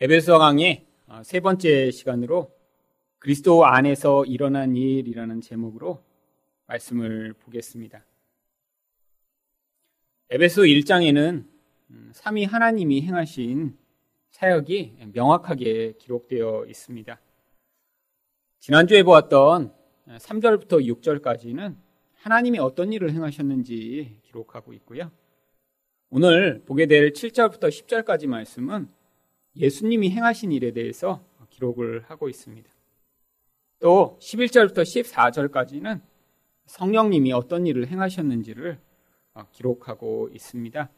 에베소 강의 어, 세 번째 시간으로 그리스도 안에서 일어난 일이라는 제목으로 말씀을 보겠습니다. 에베소 1장에는 음, 삼위 하나님이 행하신 사역이 명확하게 기록되어 있습니다. 지난주에 보았던 3절부터 6절까지는 하나님이 어떤 일을 행하셨는지 기록하고 있고요. 오늘 보게 될 7절부터 10절까지 말씀은 예수님이 행하신 일에 대해서 기록을 하고 있습니다. 또 11절부터 14절까지는 성령님이 어떤 일을 행하셨는지를 기록하고 있습니다.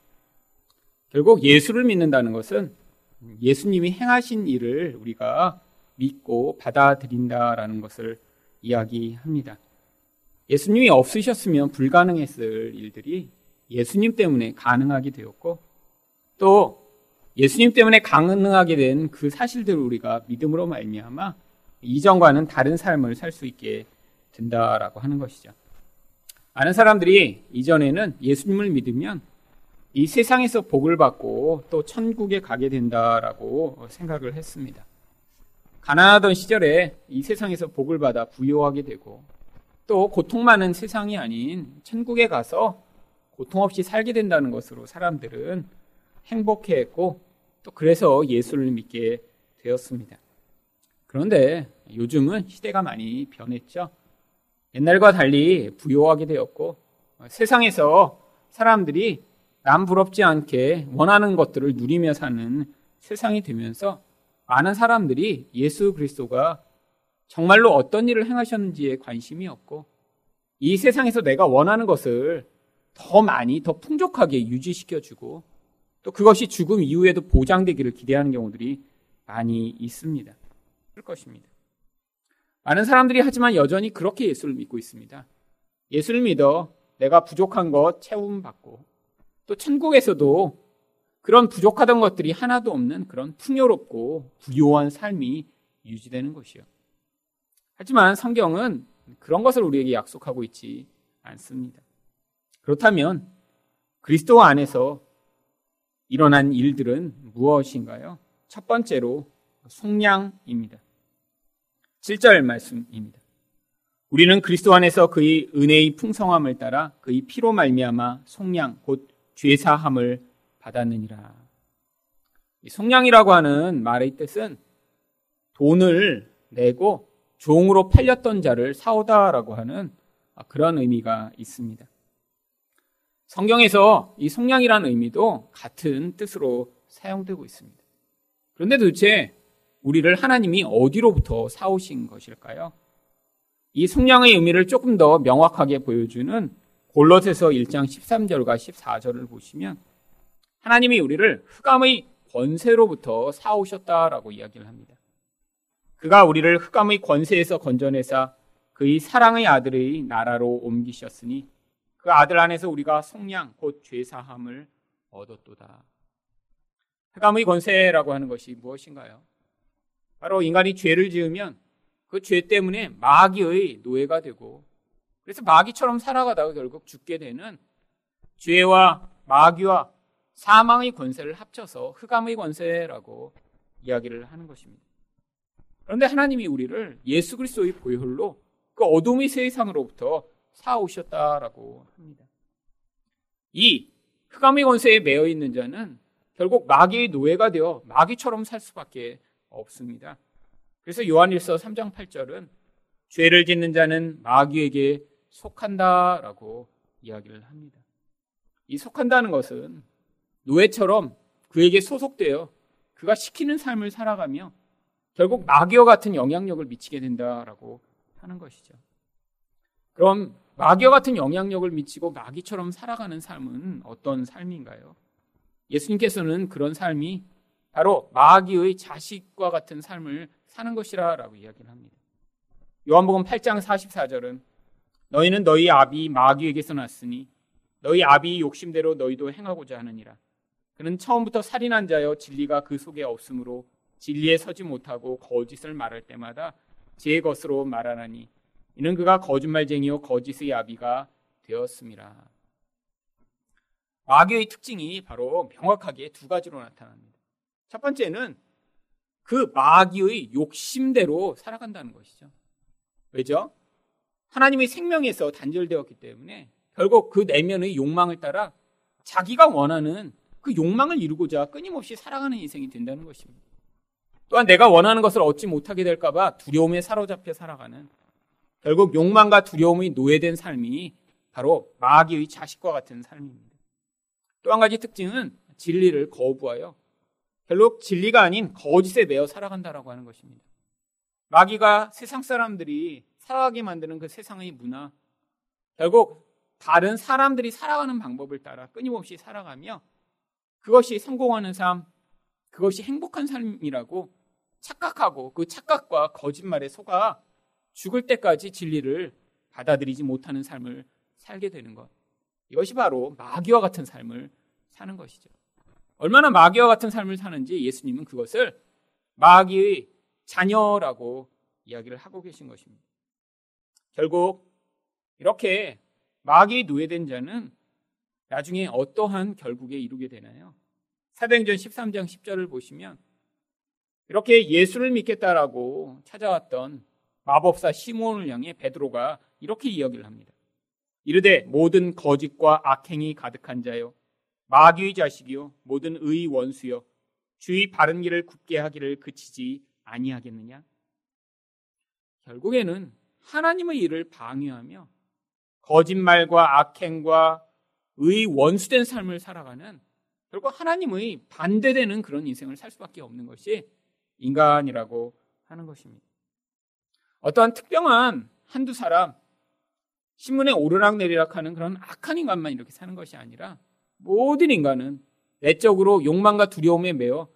결국 예수를 믿는다는 것은 예수님이 행하신 일을 우리가 믿고 받아들인다라는 것을 이야기합니다. 예수님이 없으셨으면 불가능했을 일들이 예수님 때문에 가능하게 되었고 또 예수님 때문에 가능하게 된 그 사실들을 우리가 믿음으로 말미암아 이전과는 다른 삶을 살 수 있게 된다라고 하는 것이죠. 많은 사람들이 이전에는 예수님을 믿으면 이 세상에서 복을 받고 또 천국에 가게 된다라고 생각을 했습니다. 가난하던 시절에 이 세상에서 복을 받아 부유하게 되고 또 고통 많은 세상이 아닌 천국에 가서 고통 없이 살게 된다는 것으로 사람들은 행복해했고 또 그래서 예수를 믿게 되었습니다. 그런데 요즘은 시대가 많이 변했죠. 옛날과 달리 부요하게 되었고 세상에서 사람들이 남 부럽지 않게 원하는 것들을 누리며 사는 세상이 되면서 많은 사람들이 예수 그리스도가 정말로 어떤 일을 행하셨는지에 관심이 없고 이 세상에서 내가 원하는 것을 더 많이 더 풍족하게 유지시켜 주고 또 그것이 죽음 이후에도 보장되기를 기대하는 경우들이 많이 있습니다. 그럴 것입니다. 많은 사람들이 하지만 여전히 그렇게 예수를 믿고 있습니다. 예수를 믿어 내가 부족한 것 채움받고 또 천국에서도 그런 부족하던 것들이 하나도 없는 그런 풍요롭고 부요한 삶이 유지되는 것이요. 하지만 성경은 그런 것을 우리에게 약속하고 있지 않습니다. 그렇다면 그리스도 안에서 일어난 일들은 무엇인가요? 첫 번째로 속량입니다. 7절 말씀입니다. 우리는 그리스도 안에서 그의 은혜의 풍성함을 따라 그의 피로 말미암아 속량 곧 죄사함을 받았느니라. 속량이라고 하는 말의 뜻은 돈을 내고 종으로 팔렸던 자를 사오다라고 하는 그런 의미가 있습니다. 성경에서 이 속량이라는 의미도 같은 뜻으로 사용되고 있습니다. 그런데 도대체 우리를 하나님이 어디로부터 사오신 것일까요? 이 속량의 의미를 조금 더 명확하게 보여주는 골로새서 1장 13절과 14절을 보시면 하나님이 우리를 흑암의 권세로부터 사오셨다라고 이야기를 합니다. 그가 우리를 흑암의 권세에서 건져내사 그의 사랑의 아들의 나라로 옮기셨으니 그 아들 안에서 우리가 속량 곧 죄사함을 얻었도다. 흑암의 권세라고 하는 것이 무엇인가요? 바로 인간이 죄를 지으면 그 죄 때문에 마귀의 노예가 되고 그래서 마귀처럼 살아가다가 결국 죽게 되는 죄와 마귀와 사망의 권세를 합쳐서 흑암의 권세라고 이야기를 하는 것입니다. 그런데 하나님이 우리를 예수 그리스도의 보혈로 그 어둠의 세상으로부터 사오셨다라고 합니다. 이 흑암의 권세에 매여 있는 자는 결국 마귀의 노예가 되어 마귀처럼 살 수밖에 없습니다. 그래서 요한일서 3장 8절은 죄를 짓는 자는 마귀에게 속한다라고 이야기를 합니다. 이 속한다는 것은 노예처럼 그에게 소속되어 그가 시키는 삶을 살아가며 결국 마귀와 같은 영향력을 미치게 된다라고 하는 것이죠. 그럼 마귀와 같은 영향력을 미치고 마귀처럼 살아가는 삶은 어떤 삶인가요? 예수님께서는 그런 삶이 바로 마귀의 자식과 같은 삶을 사는 것이라라고 이야기를 합니다. 요한복음 8장 44절은 너희는 너희 아비 마귀에게서 났으니 너희 아비 욕심대로 너희도 행하고자 하느니라. 그는 처음부터 살인한 자여 진리가 그 속에 없으므로 진리에 서지 못하고 거짓을 말할 때마다 제 것으로 말하나니 이는 그가 거짓말쟁이요 거짓의 아비가 되었습니다. 마귀의 특징이 바로 명확하게 두 가지로 나타납니다. 첫 번째는 그 마귀의 욕심대로 살아간다는 것이죠. 왜죠? 하나님의 생명에서 단절되었기 때문에 결국 그 내면의 욕망을 따라 자기가 원하는 그 욕망을 이루고자 끊임없이 살아가는 인생이 된다는 것입니다. 또한 내가 원하는 것을 얻지 못하게 될까봐 두려움에 사로잡혀 살아가는 결국 욕망과 두려움이 노예된 삶이 바로 마귀의 자식과 같은 삶입니다. 또 한 가지 특징은 진리를 거부하여 결국 진리가 아닌 거짓에 매어 살아간다라고 하는 것입니다. 마귀가 세상 사람들이 살아가게 만드는 그 세상의 문화, 결국 다른 사람들이 살아가는 방법을 따라 끊임없이 살아가며 그것이 성공하는 삶, 그것이 행복한 삶이라고 착각하고 그 착각과 거짓말에 속아 죽을 때까지 진리를 받아들이지 못하는 삶을 살게 되는 것. 이것이 바로 마귀와 같은 삶을 사는 것이죠. 얼마나 마귀와 같은 삶을 사는지 예수님은 그것을 마귀의 자녀라고 이야기를 하고 계신 것입니다. 결국 이렇게 마귀의 노예된 자는 나중에 어떠한 결국에 이르게 되나요? 사도행전 13장 10절을 보시면 이렇게 예수를 믿겠다라고 찾아왔던 마법사 시몬을 향해 베드로가 이렇게 이야기를 합니다. 이르되 모든 거짓과 악행이 가득한 자요 마귀의 자식이요 모든 의 원수요 주의 바른 길을 굳게 하기를 그치지 아니하겠느냐 결국에는 하나님의 일을 방해하며 거짓말과 악행과 의 원수된 삶을 살아가는 결국 하나님의 반대되는 그런 인생을 살 수밖에 없는 것이 인간이라고 하는 것입니다. 어떠한 특별한 한두 사람, 신문에 오르락내리락 하는 그런 악한 인간만 이렇게 사는 것이 아니라 모든 인간은 내적으로 욕망과 두려움에 매여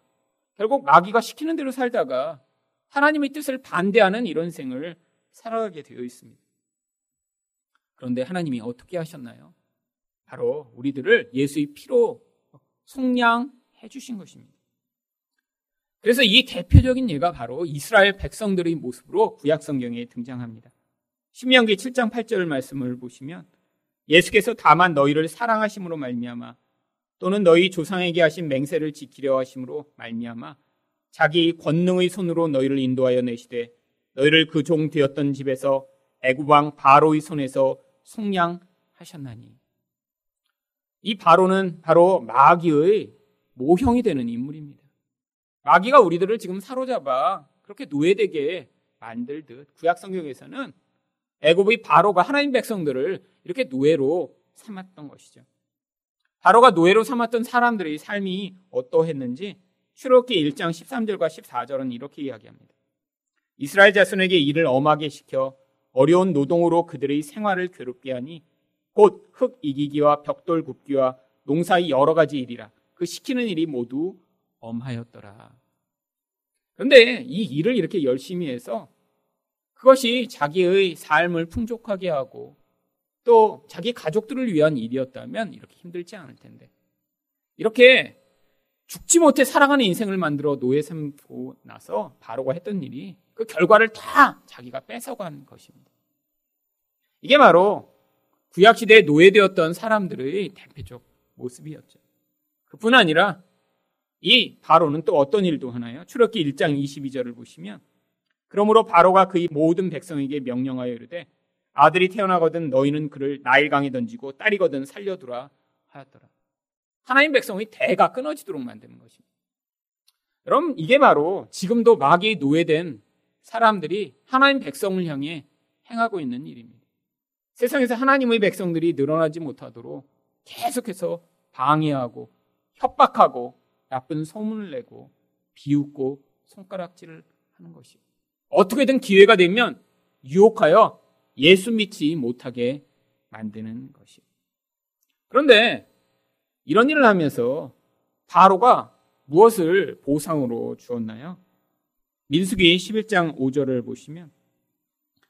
결국 마귀가 시키는 대로 살다가 하나님의 뜻을 반대하는 이런 생을 살아가게 되어 있습니다. 그런데 하나님이 어떻게 하셨나요? 바로 우리들을 예수의 피로 속량해 주신 것입니다. 그래서 이 대표적인 예가 바로 이스라엘 백성들의 모습으로 구약 성경에 등장합니다. 신명기 7장 8절 말씀을 보시면 예수께서 다만 너희를 사랑하심으로 말미암아 또는 너희 조상에게 하신 맹세를 지키려 하심으로 말미암아 자기 권능의 손으로 너희를 인도하여 내시되 너희를 그 종 되었던 집에서 애굽 왕 바로의 손에서 속량하셨나니 이 바로는 바로 마귀의 모형이 되는 인물입니다. 마귀가 우리들을 지금 사로잡아 그렇게 노예되게 만들듯 구약 성경에서는 애굽의 바로가 하나님 백성들을 이렇게 노예로 삼았던 것이죠. 바로가 노예로 삼았던 사람들의 삶이 어떠했는지 출애굽기 1장 13절과 14절은 이렇게 이야기합니다. 이스라엘 자손에게 일을 엄하게 시켜 어려운 노동으로 그들의 생활을 괴롭게 하니 곧 흙 이기기와 벽돌 굽기와 농사의 여러 가지 일이라 그 시키는 일이 모두 엄하였더라. 그런데 이 일을 이렇게 열심히 해서 그것이 자기의 삶을 풍족하게 하고 또 자기 가족들을 위한 일이었다면 이렇게 힘들지 않을 텐데 이렇게 죽지 못해 살아가는 인생을 만들어 노예 삼고 나서 바로가 했던 일이 그 결과를 다 자기가 뺏어간 것입니다. 이게 바로 구약시대에 노예되었던 사람들의 대표적 모습이었죠. 그뿐 아니라 이 바로는 또 어떤 일도 하나요? 출애기 1장 22절을 보시면 그러므로 바로가 그의 모든 백성에게 명령하여 이르되 아들이 태어나거든 너희는 그를 나일강에 던지고 딸이거든 살려두라 하였더라. 하나님 백성의 대가 끊어지도록 만드는 것입니다. 여러분 이게 바로 지금도 마귀의 노예된 사람들이 하나님 백성을 향해 행하고 있는 일입니다. 세상에서 하나님의 백성들이 늘어나지 못하도록 계속해서 방해하고 협박하고 나쁜 소문을 내고 비웃고 손가락질을 하는 것이요. 어떻게든 기회가 되면 유혹하여 예수 믿지 못하게 만드는 것이요. 그런데 이런 일을 하면서 바로가 무엇을 보상으로 주었나요? 민수기 11장 5절을 보시면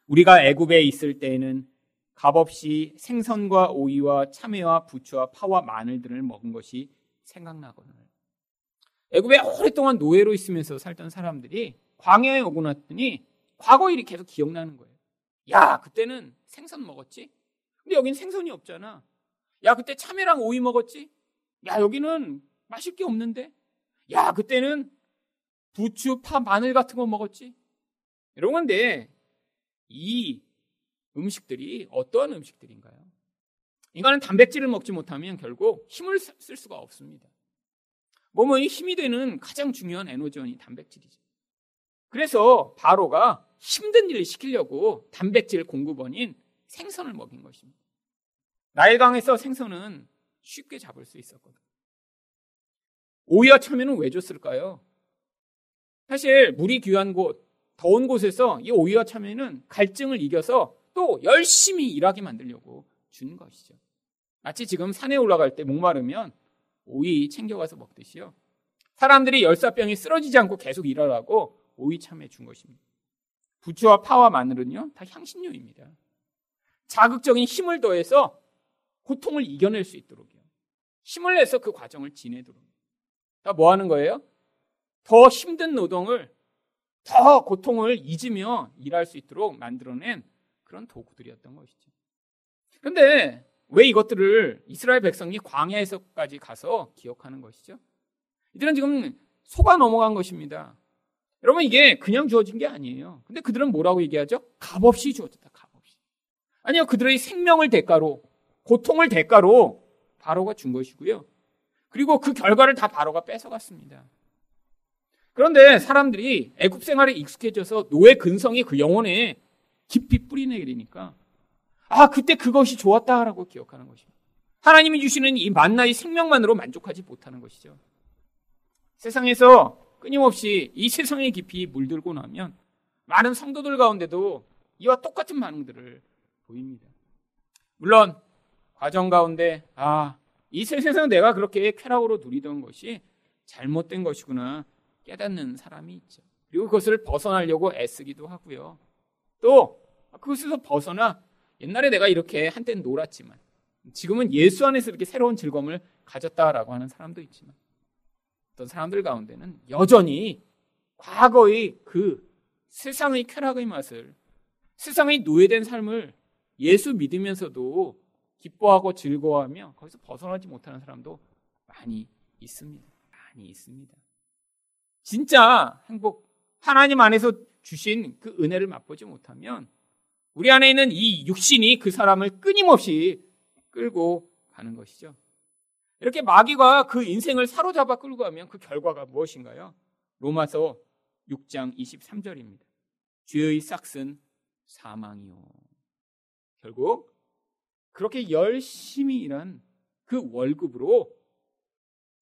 우리가 애굽에 있을 때에는 값없이 생선과 오이와 참외와 부추와 파와 마늘들을 먹은 것이 생각나거든요. 애굽에 오랫동안 노예로 있으면서 살던 사람들이 광야에 오고 났더니 과거 일이 계속 기억나는 거예요. 야, 그때는 생선 먹었지? 근데 여긴 생선이 없잖아. 야, 그때 참외랑 오이 먹었지? 야, 여기는 마실 게 없는데? 야, 그때는 부추, 파, 마늘 같은 거 먹었지? 이런 건데 이 음식들이 어떠한 음식들인가요? 인간은 단백질을 먹지 못하면 결국 힘을 쓸 수가 없습니다. 몸의 힘이 되는 가장 중요한 에너지원이 단백질이죠. 그래서 바로가 힘든 일을 시키려고 단백질 공급원인 생선을 먹인 것입니다. 나일강에서 생선은 쉽게 잡을 수 있었거든. 오이와 참외는 왜 줬을까요? 사실 물이 귀한 곳, 더운 곳에서 이 오이와 참외는 갈증을 이겨서 또 열심히 일하게 만들려고 준 것이죠. 마치 지금 산에 올라갈 때 목마르면 오이 챙겨가서 먹듯이요. 사람들이 열사병이 쓰러지지 않고 계속 일하라고 오이 참외 준 것입니다. 부추와 파와 마늘은요, 다 향신료입니다. 자극적인 힘을 더해서 고통을 이겨낼 수 있도록요. 힘을 내서 그 과정을 지내도록. 다뭐 하는 거예요? 더 힘든 노동을 더 고통을 잊으며 일할 수 있도록 만들어낸 그런 도구들이었던 것이죠. 그런데 왜 이것들을 이스라엘 백성이 광야에서까지 가서 기억하는 것이죠? 이들은 지금 속아 넘어간 것입니다. 여러분 이게 그냥 주어진 게 아니에요. 근데 그들은 뭐라고 얘기하죠? 값없이 주어졌다. 값없이. 아니요. 그들의 생명을 대가로 고통을 대가로 바로가 준 것이고요. 그리고 그 결과를 다 바로가 뺏어갔습니다. 그런데 사람들이 애굽 생활에 익숙해져서 노예 근성이 그 영혼에 깊이 뿌리내리니까 아 그때 그것이 좋았다라고 기억하는 것입니다. 하나님이 주시는 이 만나의 생명만으로 만족하지 못하는 것이죠. 세상에서 끊임없이 이 세상의 깊이 물들고 나면 많은 성도들 가운데도 이와 똑같은 반응들을 보입니다. 물론 과정 가운데 아, 이 세상에서 내가 그렇게 쾌락으로 누리던 것이 잘못된 것이구나 깨닫는 사람이 있죠. 그리고 그것을 벗어나려고 애쓰기도 하고요. 또 그것에서 벗어나 옛날에 내가 이렇게 한때는 놀았지만 지금은 예수 안에서 이렇게 새로운 즐거움을 가졌다라고 하는 사람도 있지만 어떤 사람들 가운데는 여전히 과거의 그 세상의 쾌락의 맛을 세상의 노예된 삶을 예수 믿으면서도 기뻐하고 즐거워하며 거기서 벗어나지 못하는 사람도 많이 있습니다. 많이 있습니다. 진짜 행복, 하나님 안에서 주신 그 은혜를 맛보지 못하면 우리 안에 있는 이 육신이 그 사람을 끊임없이 끌고 가는 것이죠. 이렇게 마귀가 그 인생을 사로잡아 끌고 가면 그 결과가 무엇인가요? 로마서 6장 23절입니다. 죄의 싹슨 사망이요. 결국 그렇게 열심히 일한 그 월급으로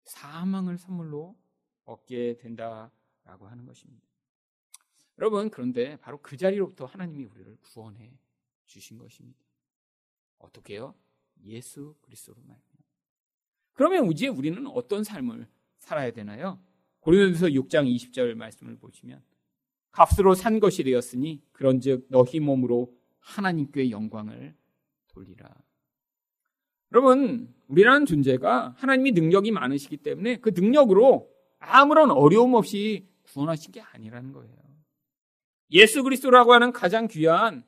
사망을 선물로 얻게 된다라고 하는 것입니다. 여러분, 그런데 바로 그 자리로부터 하나님이 우리를 구원해 주신 것입니다. 어떻게요? 예수 그리스도로 말이에요. 그러면 이제 우리는 어떤 삶을 살아야 되나요? 고린도서 6장 20절 말씀을 보시면 값으로 산 것이 되었으니 그런즉 너희 몸으로 하나님께 영광을 돌리라. 여러분, 우리라는 존재가 하나님이 능력이 많으시기 때문에 그 능력으로 아무런 어려움 없이 구원하신 게 아니라는 거예요. 예수 그리스도라고 하는 가장 귀한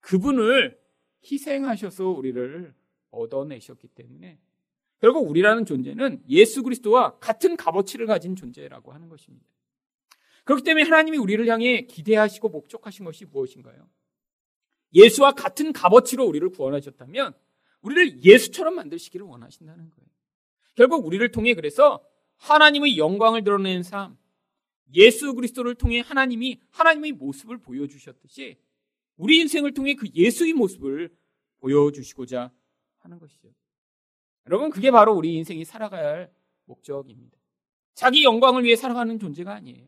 그분을 희생하셔서 우리를 얻어내셨기 때문에 결국 우리라는 존재는 예수 그리스도와 같은 값어치를 가진 존재라고 하는 것입니다. 그렇기 때문에 하나님이 우리를 향해 기대하시고 목적하신 것이 무엇인가요? 예수와 같은 값어치로 우리를 구원하셨다면 우리를 예수처럼 만드시기를 원하신다는 거예요. 결국 우리를 통해 그래서 하나님의 영광을 드러내는 삶, 예수 그리스도를 통해 하나님이 하나님의 모습을 보여주셨듯이 우리 인생을 통해 그 예수의 모습을 보여주시고자 하는 것이죠. 여러분, 그게 바로 우리 인생이 살아가야 할 목적입니다. 자기 영광을 위해 살아가는 존재가 아니에요.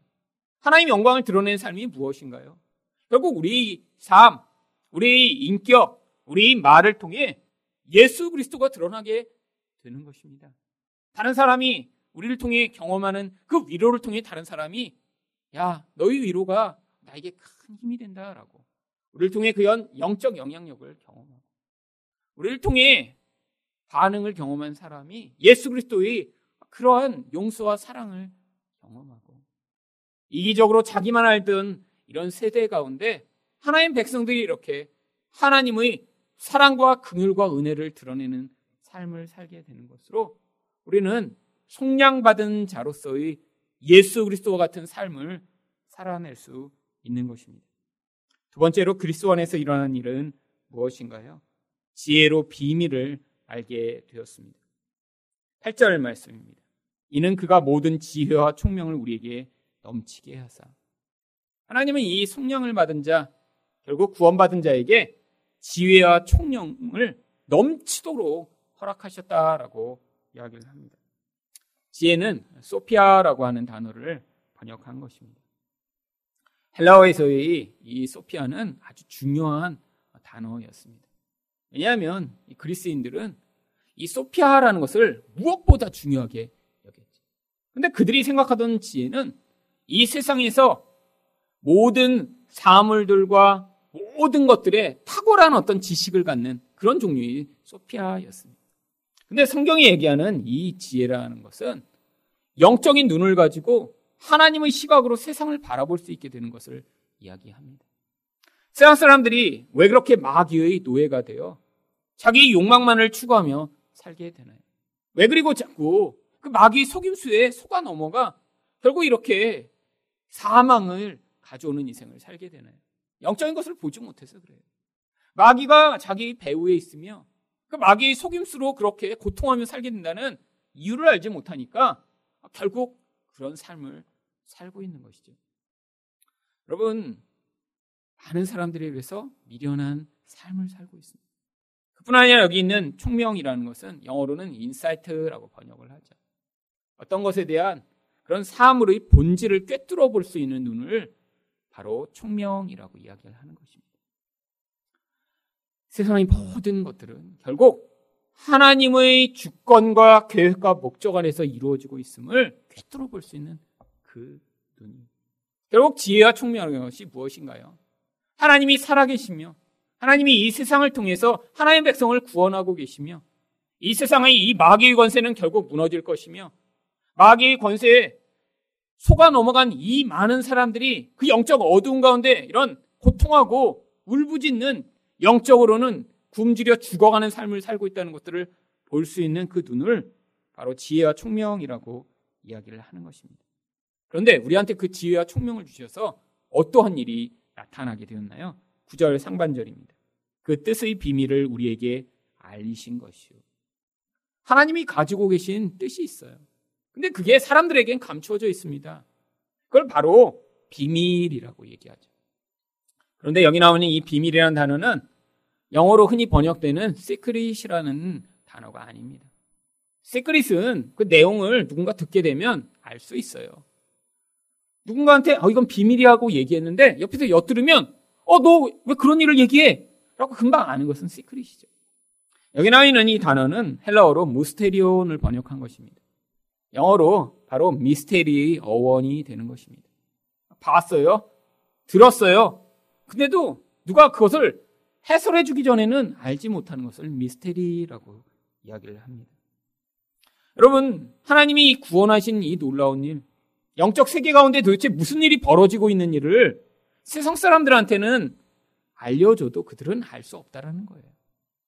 하나님 영광을 드러내는 삶이 무엇인가요? 결국 우리 삶, 우리 인격, 우리 말을 통해 예수 그리스도가 드러나게 되는 것입니다. 다른 사람이 우리를 통해 경험하는 그 위로를 통해 다른 사람이 야, 너희 위로가 나에게 큰 힘이 된다라고. 우리를 통해 그 영적 영향력을 경험하고 우리를 통해 반응을 경험한 사람이 예수 그리스도의 그러한 용서와 사랑을 경험하고 이기적으로 자기만 알던 이런 세대 가운데 하나님 백성들이 이렇게 하나님의 사랑과 긍휼과 은혜를 드러내는 삶을 살게 되는 것으로 우리는 속량받은 자로서의 예수 그리스도와 같은 삶을 살아낼 수 있는 것입니다. 두 번째로 그리스도 안에서 일어난 일은 무엇인가요? 지혜로 비밀을 알게 되었습니다. 8절 말씀입니다. 이는 그가 모든 지혜와 총명을 우리에게 넘치게 하사. 하나님은 이 성령을 받은 자, 결국 구원받은 자에게 지혜와 총명을 넘치도록 허락하셨다라고 이야기를 합니다. 지혜는 소피아라고 하는 단어를 번역한 것입니다. 헬라어에서의 이 소피아는 아주 중요한 단어였습니다. 왜냐하면 이 그리스인들은 이 소피아라는 것을 무엇보다 중요하게 여겼죠. 근데 그들이 생각하던 지혜는 이 세상에서 모든 사물들과 모든 것들에 탁월한 어떤 지식을 갖는 그런 종류의 소피아였습니다. 근데 성경이 얘기하는 이 지혜라는 것은 영적인 눈을 가지고 하나님의 시각으로 세상을 바라볼 수 있게 되는 것을 이야기합니다. 세상 사람들이 왜 그렇게 마귀의 노예가 되어 자기 욕망만을 추구하며 살게 되나요? 왜 그리고 자꾸 그 마귀 속임수에 속아 넘어가 결국 이렇게 사망을 가져오는 인생을 살게 되나요? 영적인 것을 보지 못해서 그래요. 마귀가 자기 배후에 있으며 그 마귀의 속임수로 그렇게 고통하며 살게 된다는 이유를 알지 못하니까 결국 그런 삶을 살고 있는 것이죠. 여러분, 많은 사람들에 비해서 미련한 삶을 살고 있습니다. 그뿐 아니라 여기 있는 총명이라는 것은 영어로는 insight라고 번역을 하죠. 어떤 것에 대한 그런 사물의 본질을 꿰뚫어 볼 수 있는 눈을 바로 총명이라고 이야기를 하는 것입니다. 세상의 모든 것들은 결국 하나님의 주권과 계획과 목적 안에서 이루어지고 있음을 꿰뚫어 볼 수 있는 그 눈이. 결국 지혜와 총명한 것이 무엇인가요? 하나님이 살아계시며 하나님이 이 세상을 통해서 하나님의 백성을 구원하고 계시며 이 세상의 이 마귀의 권세는 결국 무너질 것이며 마귀의 권세에 속아 넘어간 이 많은 사람들이 그 영적 어두운 가운데 이런 고통하고 울부짖는 영적으로는 굶주려 죽어가는 삶을 살고 있다는 것들을 볼 수 있는 그 눈을 바로 지혜와 총명이라고 이야기를 하는 것입니다. 그런데 우리한테 그 지혜와 총명을 주셔서 어떠한 일이 나타나게 되었나요? 9절 상반절입니다. 그 뜻의 비밀을 우리에게 알리신 것이요. 하나님이 가지고 계신 뜻이 있어요. 근데 그게 사람들에겐 감추어져 있습니다. 그걸 바로 비밀이라고 얘기하죠. 그런데 여기 나오는 이 비밀이라는 단어는 영어로 흔히 번역되는 secret이라는 단어가 아닙니다. secret은 그 내용을 누군가 듣게 되면 알 수 있어요. 누군가한테 어, 이건 비밀이라고 얘기했는데 옆에서 엿들으면 어, 너 왜 그런 일을 얘기해? 라고 금방 아는 것은 secret이죠. 여기 나와 있는 이 단어는 헬라어로 무스테리온을 번역한 것입니다. 영어로 바로 미스테리의 어원이 되는 것입니다. 봤어요? 들었어요? 근데도 누가 그것을 해설해 주기 전에는 알지 못하는 것을 미스테리라고 이야기를 합니다. 여러분, 하나님이 구원하신 이 놀라운 일, 영적 세계 가운데 도대체 무슨 일이 벌어지고 있는 일을 세상 사람들한테는 알려줘도 그들은 알 수 없다라는 거예요.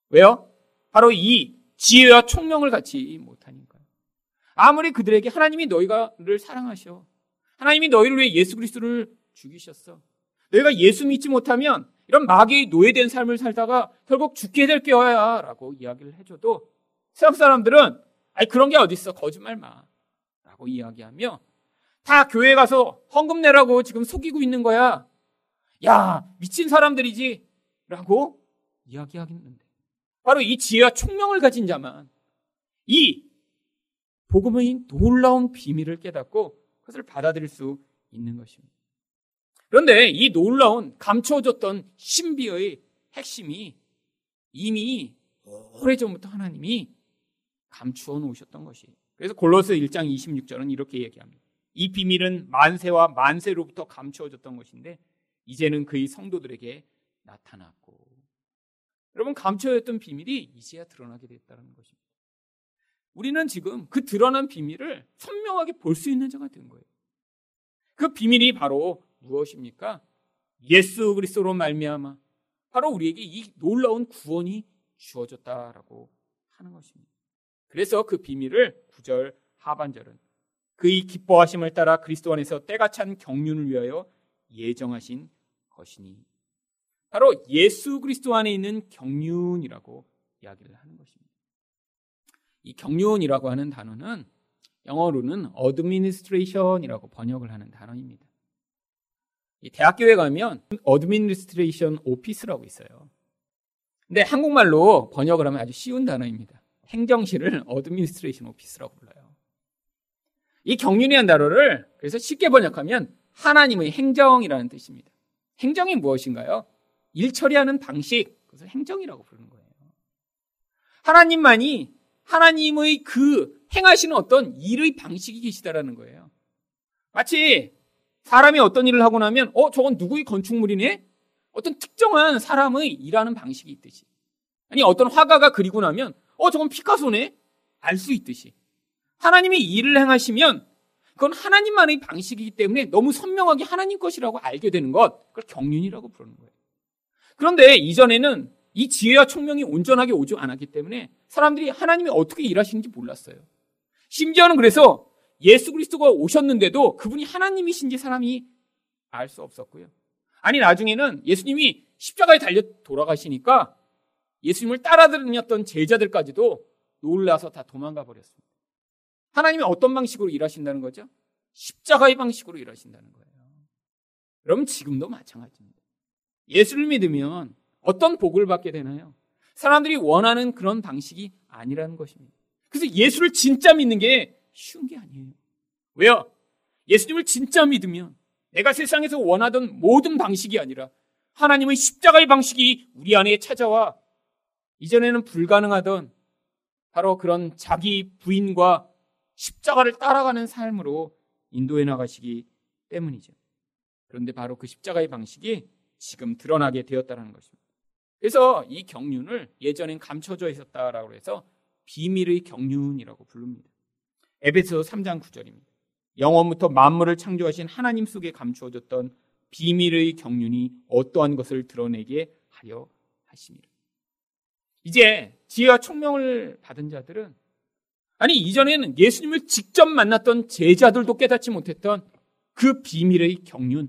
왜요? 바로 이 지혜와 총명을 갖지 못하니까요. 아무리 그들에게 하나님이 너희가를 사랑하셔. 하나님이 너희를 위해 예수 그리스도를 죽이셨어. 너희가 예수 믿지 못하면 이런 마귀의 노예된 삶을 살다가 결국 죽게 될 거야 라고 이야기를 해줘도 세상 사람들은 아니 그런 게 어딨어? 거짓말 마. 라고 이야기하며 다 교회 가서 헌금 내라고 지금 속이고 있는 거야. 야 미친 사람들이지? 라고 이야기하겠는데. 바로 이 지혜와 총명을 가진 자만 이 복음의 놀라운 비밀을 깨닫고 그것을 받아들일 수 있는 것입니다. 그런데 이 놀라운 감춰졌던 신비의 핵심이 이미 오래전부터 하나님이 감추어 놓으셨던 것이. 그래서 골로스 1장 26절은 이렇게 얘기합니다. 이 비밀은 만세와 만세로부터 감추어졌던 것인데 이제는 그의 성도들에게 나타났고. 여러분 감춰졌던 비밀이 이제야 드러나게 됐다는 것입니다. 우리는 지금 그 드러난 비밀을 선명하게 볼 수 있는 자가 된 거예요. 그 비밀이 바로 무엇입니까? 예수 그리스도로 말미암아 바로 우리에게 이 놀라운 구원이 주어졌다라고 하는 것입니다. 그래서 그 비밀을 9절 하반절은 그의 기뻐하심을 따라 그리스도 안에서 때가 찬 경륜을 위하여 예정하신 것이니 바로 예수 그리스도 안에 있는 경륜이라고 이야기를 하는 것입니다. 이 경륜이라고 하는 단어는 영어로는 administration이라고 번역을 하는 단어입니다. 대학교에 가면 administration office라고 있어요. 근데 한국말로 번역을 하면 아주 쉬운 단어입니다. 행정실을 administration office라고 불러요. 이 경륜이라는 단어를 그래서 쉽게 번역하면 하나님의 행정이라는 뜻입니다. 행정이 무엇인가요? 일 처리하는 방식, 그래서 행정이라고 부르는 거예요. 하나님만이 하나님의 그 행하시는 어떤 일의 방식이 계시다라는 거예요. 마치 사람이 어떤 일을 하고 나면 어 저건 누구의 건축물이네? 어떤 특정한 사람의 일하는 방식이 있듯이 아니 어떤 화가가 그리고 나면 어 저건 피카소네? 알 수 있듯이 하나님이 일을 행하시면 그건 하나님만의 방식이기 때문에 너무 선명하게 하나님 것이라고 알게 되는 것 그걸 경륜이라고 부르는 거예요. 그런데 이전에는 이 지혜와 총명이 온전하게 오지 않았기 때문에 사람들이 하나님이 어떻게 일하시는지 몰랐어요. 심지어는 그래서 예수 그리스도가 오셨는데도 그분이 하나님이신지 사람이 알 수 없었고요. 아니 나중에는 예수님이 십자가에 달려 돌아가시니까 예수님을 따라다녔던 제자들까지도 놀라서 다 도망가 버렸습니다. 하나님이 어떤 방식으로 일하신다는 거죠? 십자가의 방식으로 일하신다는 거예요. 여러분 지금도 마찬가지입니다. 예수를 믿으면 어떤 복을 받게 되나요? 사람들이 원하는 그런 방식이 아니라는 것입니다. 그래서 예수를 진짜 믿는 게 쉬운 게 아니에요. 왜요? 예수님을 진짜 믿으면 내가 세상에서 원하던 모든 방식이 아니라 하나님의 십자가의 방식이 우리 안에 찾아와 이전에는 불가능하던 바로 그런 자기 부인과 십자가를 따라가는 삶으로 인도해 나가시기 때문이죠. 그런데 바로 그 십자가의 방식이 지금 드러나게 되었다는 것입니다. 그래서 이 경륜을 예전엔 감춰져 있었다라고 해서 비밀의 경륜이라고 부릅니다. 에베소 3장 9절입니다. 영원부터 만물을 창조하신 하나님 속에 감추어졌던 비밀의 경륜이 어떠한 것을 드러내게 하려 하심이라. 이제 지혜와 총명을 받은 자들은 아니 이전에는 예수님을 직접 만났던 제자들도 깨닫지 못했던 그 비밀의 경륜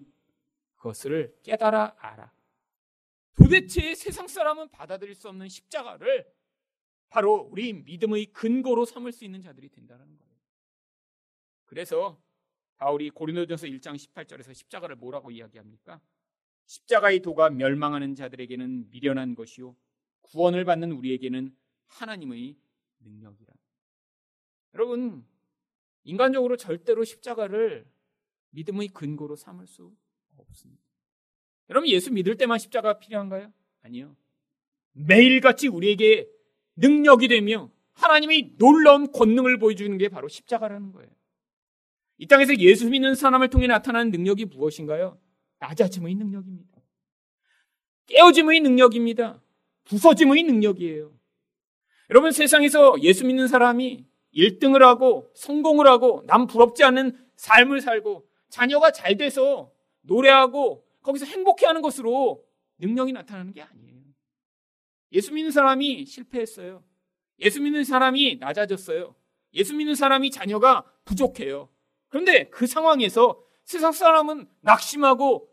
그것을 깨달아 알아. 도대체 세상 사람은 받아들일 수 없는 십자가를 바로 우리 믿음의 근거로 삼을 수 있는 자들이 된다는 거예요. 그래서 바울이 고린도전서 1장 18절에서 십자가를 뭐라고 이야기합니까? 십자가의 도가 멸망하는 자들에게는 미련한 것이요 구원을 받는 우리에게는 하나님의 능력이라. 여러분 인간적으로 절대로 십자가를 믿음의 근거로 삼을 수 없습니다. 여러분 예수 믿을 때만 십자가 필요한가요? 아니요. 매일같이 우리에게 능력이 되며 하나님의 놀라운 권능을 보여주는 게 바로 십자가라는 거예요. 이 땅에서 예수 믿는 사람을 통해 나타나는 능력이 무엇인가요? 낮아짐의 능력입니다. 깨어짐의 능력입니다. 부서짐의 능력이에요. 여러분 세상에서 예수 믿는 사람이 1등을 하고 성공을 하고 남 부럽지 않은 삶을 살고 자녀가 잘 돼서 노래하고 거기서 행복해하는 것으로 능력이 나타나는 게 아니에요. 예수 믿는 사람이 실패했어요. 예수 믿는 사람이 낮아졌어요. 예수 믿는 사람이 자녀가 부족해요. 그런데 그 상황에서 세상 사람은 낙심하고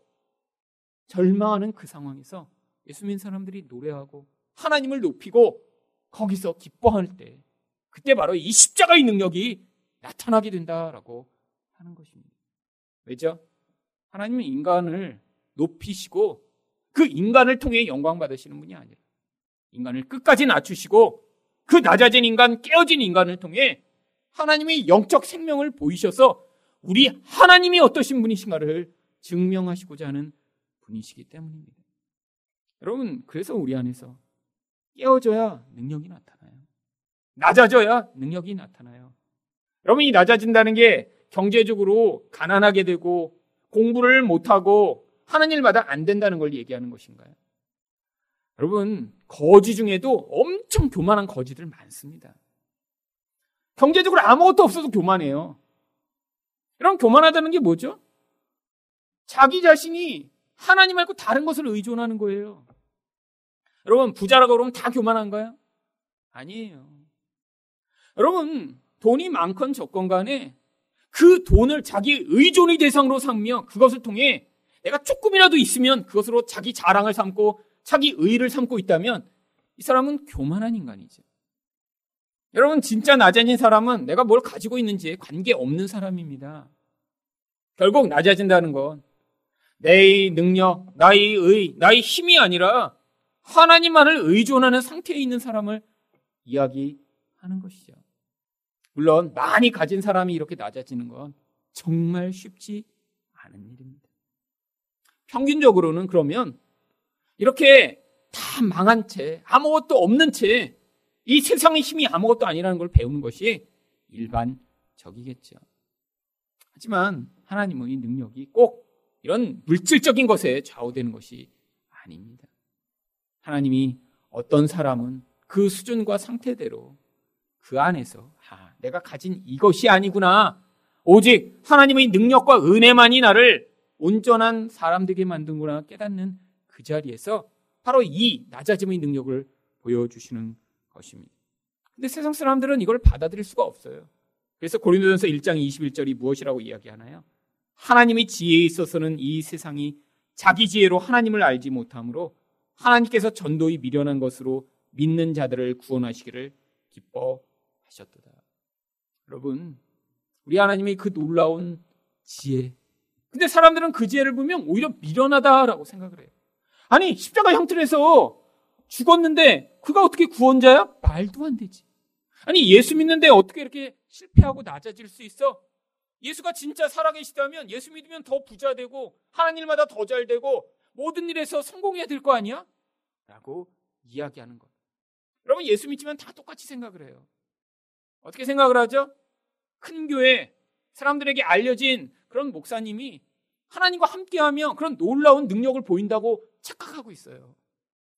절망하는 그 상황에서 예수 믿는 사람들이 노래하고 하나님을 높이고 거기서 기뻐할 때 그때 바로 이 십자가의 능력이 나타나게 된다라고 하는 것입니다. 왜죠? 하나님은 인간을 높이시고 그 인간을 통해 영광 받으시는 분이 아니라 인간을 끝까지 낮추시고 그 낮아진 인간, 깨어진 인간을 통해 하나님의 영적 생명을 보이셔서 우리 하나님이 어떠신 분이신가를 증명하시고자 하는 분이시기 때문입니다. 여러분, 그래서 우리 안에서 깨어져야 능력이 나타나요. 낮아져야 능력이 나타나요. 여러분, 이 낮아진다는 게 경제적으로 가난하게 되고 공부를 못하고 하는 일마다 안 된다는 걸 얘기하는 것인가요? 여러분, 거지 중에도 엄청 교만한 거지들 많습니다. 경제적으로 아무것도 없어도 교만해요. 여러분, 교만하다는 게 뭐죠? 자기 자신이 하나님 말고 다른 것을 의존하는 거예요. 여러분, 부자라고 그러면 다 교만한가요? 아니에요. 여러분, 돈이 많건 적건 간에 그 돈을 자기 의존의 대상으로 삼며 그것을 통해 내가 조금이라도 있으면 그것으로 자기 자랑을 삼고 자기 의의를 삼고 있다면 이 사람은 교만한 인간이죠. 여러분 진짜 낮아진 사람은 내가 뭘 가지고 있는지에 관계없는 사람입니다. 결국 낮아진다는 건 내 능력, 나의 의, 나의 힘이 아니라 하나님만을 의존하는 상태에 있는 사람을 이야기하는 것이죠. 물론 많이 가진 사람이 이렇게 낮아지는 건 정말 쉽지 않은 일입니다. 평균적으로는 그러면 이렇게 다 망한 채 아무것도 없는 채 이 세상의 힘이 아무것도 아니라는 걸 배우는 것이 일반적이겠죠. 하지만 하나님의 능력이 꼭 이런 물질적인 것에 좌우되는 것이 아닙니다. 하나님이 어떤 사람은 그 수준과 상태대로 그 안에서 아, 내가 가진 이것이 아니구나. 오직 하나님의 능력과 은혜만이 나를 온전한 사람 되게 만든구나 깨닫는 그 자리에서 바로 이 낮아짐의 능력을 보여주시는 것입니다. 근데 세상 사람들은 이걸 받아들일 수가 없어요. 그래서 고린도전서 1장 21절이 무엇이라고 이야기하나요? 하나님의 지혜에 있어서는 이 세상이 자기 지혜로 하나님을 알지 못하므로 하나님께서 전도의 미련한 것으로 믿는 자들을 구원하시기를 기뻐하셨도다. 여러분, 우리 하나님의 그 놀라운 지혜. 근데 사람들은 그 지혜를 보면 오히려 미련하다라고 생각을 해요. 아니, 십자가 형틀에서 죽었는데 그가 어떻게 구원자야? 말도 안 되지. 아니, 예수 믿는데 어떻게 이렇게 실패하고 낮아질 수 있어? 예수가 진짜 살아계시다면 예수 믿으면 더 부자 되고 하나님 일마다 더 잘 되고 모든 일에서 성공해야 될 거 아니야? 라고 이야기하는 것. 여러분 예수 믿지만 다 똑같이 생각을 해요. 어떻게 생각을 하죠? 큰 교회 사람들에게 알려진 그런 목사님이 하나님과 함께하며 그런 놀라운 능력을 보인다고 착각하고 있어요.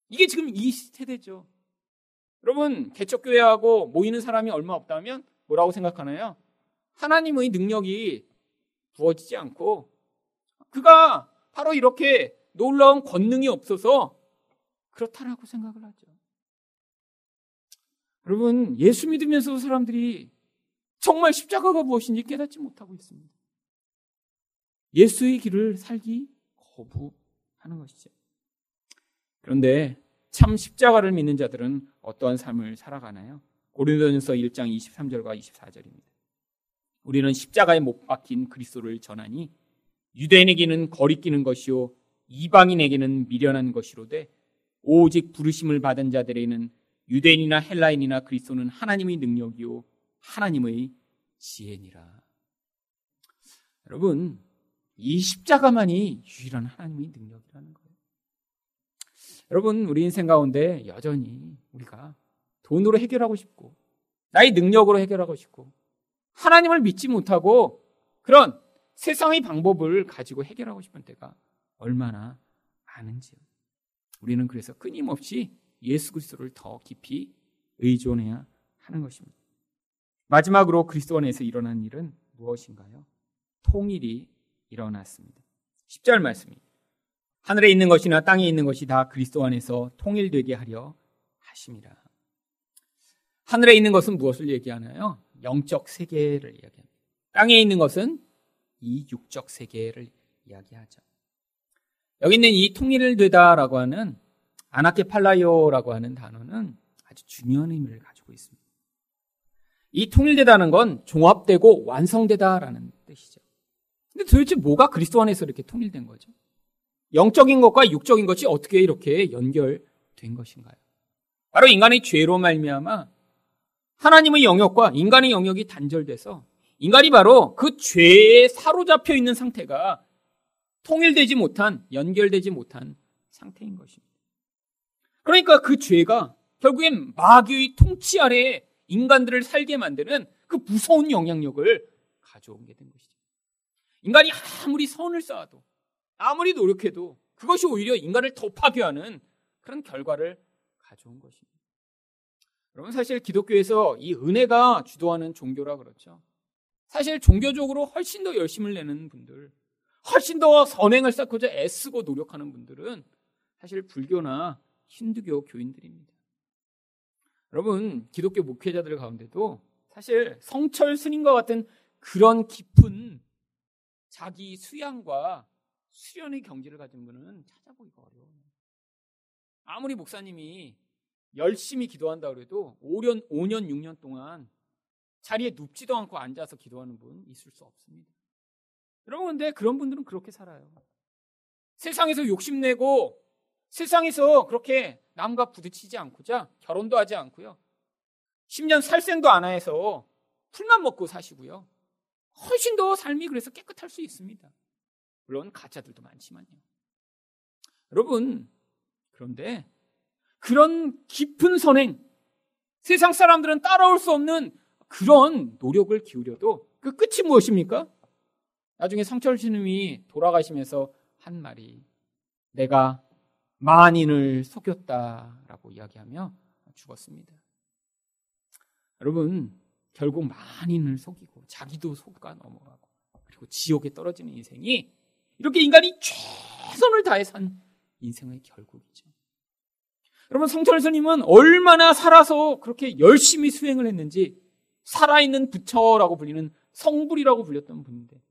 이게 지금 이 세대죠. 여러분 개척교회하고 모이는 사람이 얼마 없다면 뭐라고 생각하나요? 하나님의 능력이 부어지지 않고 그가 바로 이렇게 놀라운 권능이 없어서 그렇다라고 생각을 하죠. 여러분, 예수 믿으면서 사람들이 정말 십자가가 무엇인지 깨닫지 못하고 있습니다. 예수의 길을 살기 거부하는 것이죠. 그런데 참 십자가를 믿는 자들은 어떠한 삶을 살아가나요? 고린도전서 1장 23절과 24절입니다. 우리는 십자가에 못 박힌 그리스도를 전하니 유대인에게는 거리끼는 것이요 이방인에게는 미련한 것이로되 오직 부르심을 받은 자들에게는 유대인이나 헬라인이나 그리스도는 하나님의 능력이요 하나님의 지혜니라. 여러분, 이 십자가만이 유일한 하나님의 능력이라는 거예요. 여러분, 우리 인생 가운데 여전히 우리가 돈으로 해결하고 싶고, 나의 능력으로 해결하고 싶고, 하나님을 믿지 못하고 그런 세상의 방법을 가지고 해결하고 싶은 때가 얼마나 많은지요. 우리는 그래서 끊임없이 예수 그리스도를 더 깊이 의존해야 하는 것입니다. 마지막으로 그리스도 안에서 일어난 일은 무엇인가요? 통일이 일어났습니다. 10절 말씀입니다. 하늘에 있는 것이나 땅에 있는 것이 다 그리스도 안에서 통일되게 하려 하심이라. 하늘에 있는 것은 무엇을 얘기하나요? 영적 세계를 이야기합니다. 땅에 있는 것은 이 육적 세계를 이야기하죠. 여기 있는 이 통일을 되다라고 하는 아나케팔라요라고 하는 단어는 아주 중요한 의미를 가지고 있습니다. 이 통일되다는 건 종합되고 완성되다라는 뜻이죠. 근데 도대체 뭐가 그리스도 안에서 이렇게 통일된 거죠? 영적인 것과 육적인 것이 어떻게 이렇게 연결된 것인가요? 바로 인간의 죄로 말미암아 하나님의 영역과 인간의 영역이 단절돼서 인간이 바로 그 죄에 사로잡혀 있는 상태가 통일되지 못한, 연결되지 못한 상태인 것입니다. 그러니까 그 죄가 결국엔 마귀의 통치 아래에 인간들을 살게 만드는 그 무서운 영향력을 가져온 게된 것이죠. 인간이 아무리 선을 쌓아도, 아무리 노력해도 그것이 오히려 인간을 더 파괴하는 그런 결과를 가져온 것입니다. 여러분 사실 기독교에서 이 은혜가 주도하는 종교라 그렇죠. 사실 종교적으로 훨씬 더 열심을 내는 분들, 훨씬 더 선행을 쌓고자 애쓰고 노력하는 분들은 사실 불교나 힌두교 교인들입니다. 여러분, 기독교 목회자들 가운데도 사실 성철 스님과 같은 그런 깊은 자기 수양과 수련의 경지를 가진 분은 찾아보기가 어려워요. 아무리 목사님이 열심히 기도한다 그래도 5년, 5년, 6년 동안 자리에 눕지도 않고 앉아서 기도하는 분 있을 수 없습니다. 여러분, 근데 그런 분들은 그렇게 살아요. 세상에서 욕심내고 세상에서 그렇게 남과 부딪히지 않고자 결혼도 하지 않고요. 10년 살생도 안 해서 풀만 먹고 사시고요. 훨씬 더 삶이 그래서 깨끗할 수 있습니다. 물론 가짜들도 많지만요. 여러분, 그런데 그런 깊은 선행, 세상 사람들은 따라올 수 없는 그런 노력을 기울여도 그 끝이 무엇입니까? 나중에 성철 신님이 돌아가시면서 한 말이 내가 만인을 속였다라고 이야기하며 죽었습니다. 여러분, 결국 만인을 속이고 자기도 속아 넘어가고 그리고 지옥에 떨어지는 인생이 이렇게 인간이 최선을 다해 산 인생의 결국이죠. 여러분, 성철 스님은 얼마나 살아서 그렇게 열심히 수행을 했는지 살아있는 부처라고 불리는 성불이라고 불렸던 분인데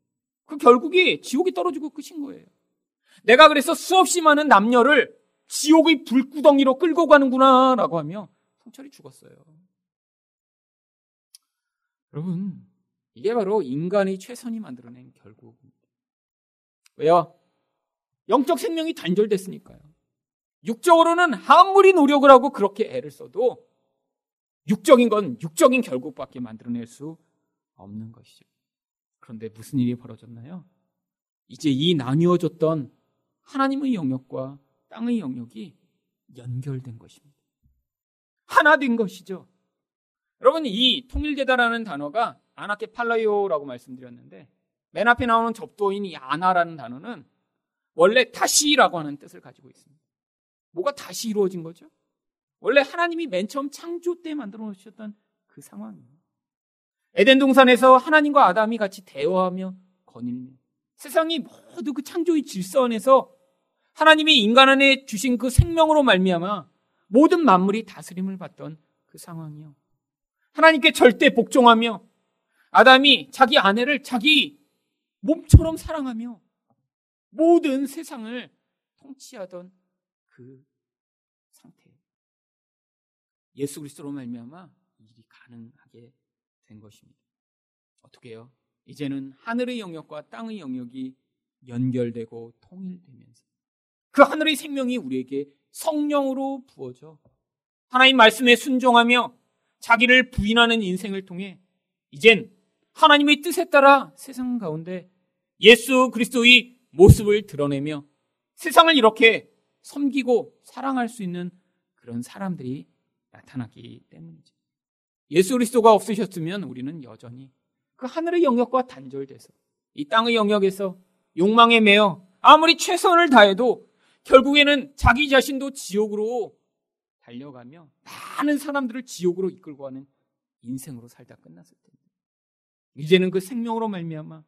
그 결국이 지옥에 떨어지고 끝인 거예요. 내가 그래서 수없이 많은 남녀를 지옥의 불구덩이로 끌고 가는구나 라고 하며 성철이 죽었어요. 여러분, 이게 바로 인간의 최선이 만들어낸 결국입니다. 왜요? 영적 생명이 단절됐으니까요. 육적으로는 아무리 노력을 하고 그렇게 애를 써도 육적인 건 육적인 결국밖에 만들어낼 수 없는 것이죠. 그런데 무슨 일이 벌어졌나요? 이제 이 나뉘어졌던 하나님의 영역과 땅의 영역이 연결된 것입니다. 하나 된 것이죠. 여러분, 이 통일되다라는 단어가 아나케 팔라요라고 말씀드렸는데, 맨 앞에 나오는 접도인 이 아나라는 단어는 원래 다시라고 하는 뜻을 가지고 있습니다. 뭐가 다시 이루어진 거죠? 원래 하나님이 맨 처음 창조 때 만들어 놓으셨던 그 상황이에요. 에덴 동산에서 하나님과 아담이 같이 대화하며 거닐며 세상이 모두 그 창조의 질서 안에서 하나님이 인간 안에 주신 그 생명으로 말미암아 모든 만물이 다스림을 받던 그 상황이요. 하나님께 절대 복종하며 아담이 자기 아내를 자기 몸처럼 사랑하며 모든 세상을 통치하던 그 상태. 예수 그리스도로 말미암아 일이 가능하게 된 것입니다. 어떻게요? 이제는 하늘의 영역과 땅의 영역이 연결되고 통일되면서 그 하늘의 생명이 우리에게 성령으로 부어져 하나님 말씀에 순종하며 자기를 부인하는 인생을 통해 이젠 하나님의 뜻에 따라 세상 가운데 예수 그리스도의 모습을 드러내며 세상을 이렇게 섬기고 사랑할 수 있는 그런 사람들이 나타나기 때문이죠. 예수 그리스도가 없으셨으면 우리는 여전히 그 하늘의 영역과 단절돼서 이 땅의 영역에서 욕망에 매여 아무리 최선을 다해도 결국에는 자기 자신도 지옥으로 달려가며 많은 사람들을 지옥으로 이끌고 가는 인생으로 살다 끝났을 텐데 이제는 그 생명으로 말미암아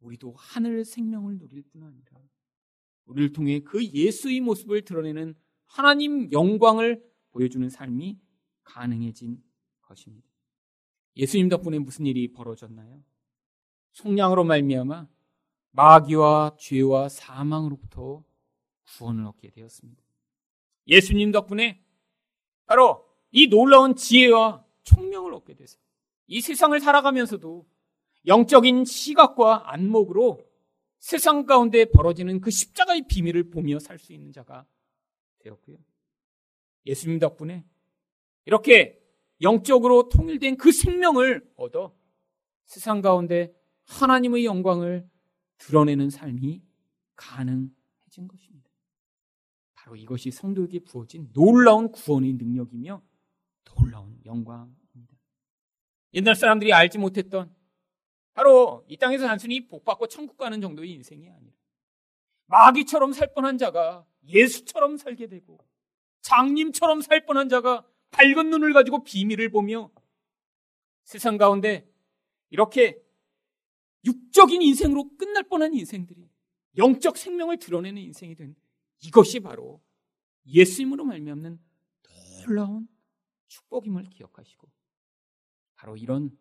우리도 하늘 생명을 누릴 뿐 아니라 우리를 통해 그 예수의 모습을 드러내는 하나님 영광을 보여주는 삶이 가능해진 것입니다. 예수님 덕분에 무슨 일이 벌어졌나요? 속량으로 말미암아 마귀와 죄와 사망으로부터 구원을 얻게 되었습니다. 예수님 덕분에 바로 이 놀라운 지혜와 총명을 얻게 돼서 이 세상을 살아가면서도 영적인 시각과 안목으로 세상 가운데 벌어지는 그 십자가의 비밀을 보며 살 수 있는 자가 되었고요. 예수님 덕분에 이렇게 영적으로 통일된 그 생명을 얻어 세상 가운데 하나님의 영광을 드러내는 삶이 가능해진 것입니다. 바로 이것이 성도에게 부어진 놀라운 구원의 능력이며 놀라운 영광입니다. 옛날 사람들이 알지 못했던 바로 이 땅에서 단순히 복받고 천국 가는 정도의 인생이 아니라 마귀처럼 살 뻔한 자가 예수처럼 살게 되고 장님처럼 살 뻔한 자가 밝은 눈을 가지고 비밀을 보며 세상 가운데 이렇게 육적인 인생으로 끝날 뻔한 인생들이 영적 생명을 드러내는 인생이 된 이것이 바로 예수님으로 말미암는 놀라운 축복임을 기억하시고 바로 이런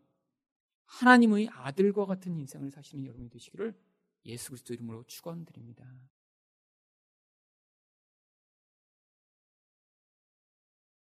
하나님의 아들과 같은 인생을 사시는 여러분이 되시기를 예수 그리스도 이름으로 축원드립니다.